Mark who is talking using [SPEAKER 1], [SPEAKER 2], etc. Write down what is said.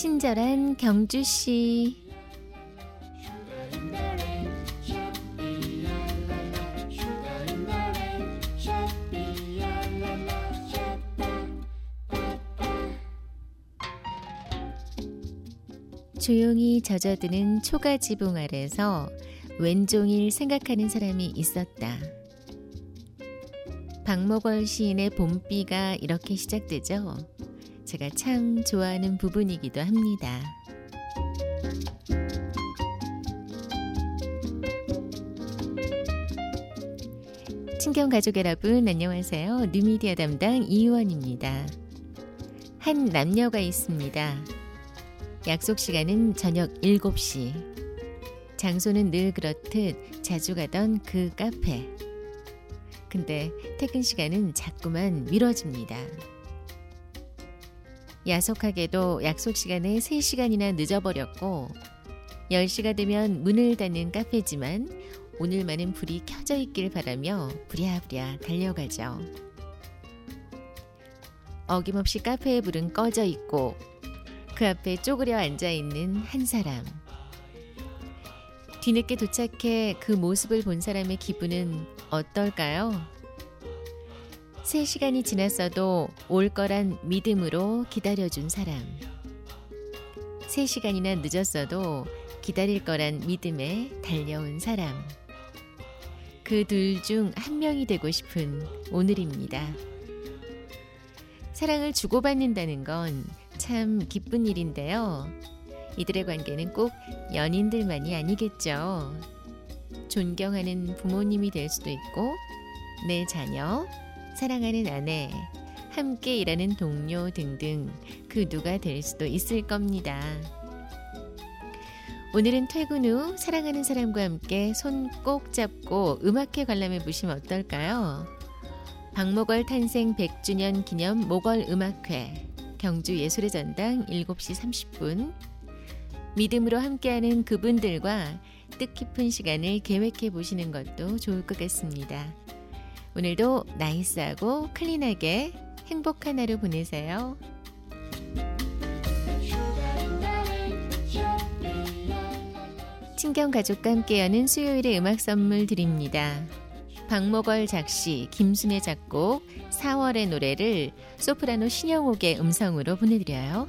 [SPEAKER 1] 친절한 경주 씨. 조용히 젖어드는 초가 지붕 아래서 왼종일 생각하는 사람이 있었다. 박목월 시인의 봄비가 이렇게 시작되죠. 제가 참 좋아하는 부분이기도 합니다. 친경 가족 여러분 안녕하세요. 뉴미디어 담당 이유원입니다. 한 남녀가 있습니다. 약속 시간은 저녁 7시. 장소는 늘 그렇듯 자주 가던 그 카페. 근데 퇴근 시간은 자꾸만 미뤄집니다. 야속하게도 약속 시간에 3시간이나 늦어버렸고 10시가 되면 문을 닫는 카페지만 오늘만은 불이 켜져 있길 바라며 부랴부랴 달려가죠. 어김없이 카페의 불은 꺼져 있고 그 앞에 쪼그려 앉아 있는 한 사람. 뒤늦게 도착해 그 모습을 본 사람의 기분은 어떨까요? 세 시간이 지났어도 올 거란 믿음으로 기다려준 사람. 세 시간이나 늦었어도 기다릴 거란 믿음에 달려온 사람. 그 둘 중 한 명이 되고 싶은 오늘입니다. 사랑을 주고받는다는 건 참 기쁜 일인데요. 이들의 관계는 꼭 연인들만이 아니겠죠. 존경하는 부모님이 될 수도 있고, 내 자녀, 사랑하는 아내, 함께 일하는 동료 등등 그 누가 될 수도 있을 겁니다. 오늘은 퇴근 후 사랑하는 사람과 함께 손 꼭 잡고 음악회 관람해 보시면 어떨까요? 박목월 탄생 100주년 기념 목월 음악회 경주 예술의 전당 7시 30분 믿음으로 함께하는 그분들과 뜻깊은 시간을 계획해 보시는 것도 좋을 것 같습니다. 오늘도 나이스하고 클린하게 행복한 하루 보내세요. 친경 가족과 함께하는 수요일의 음악 선물 드립니다. 박목월 작시, 김순애 작곡, 4월의 노래를 소프라노 신영옥의 음성으로 보내드려요.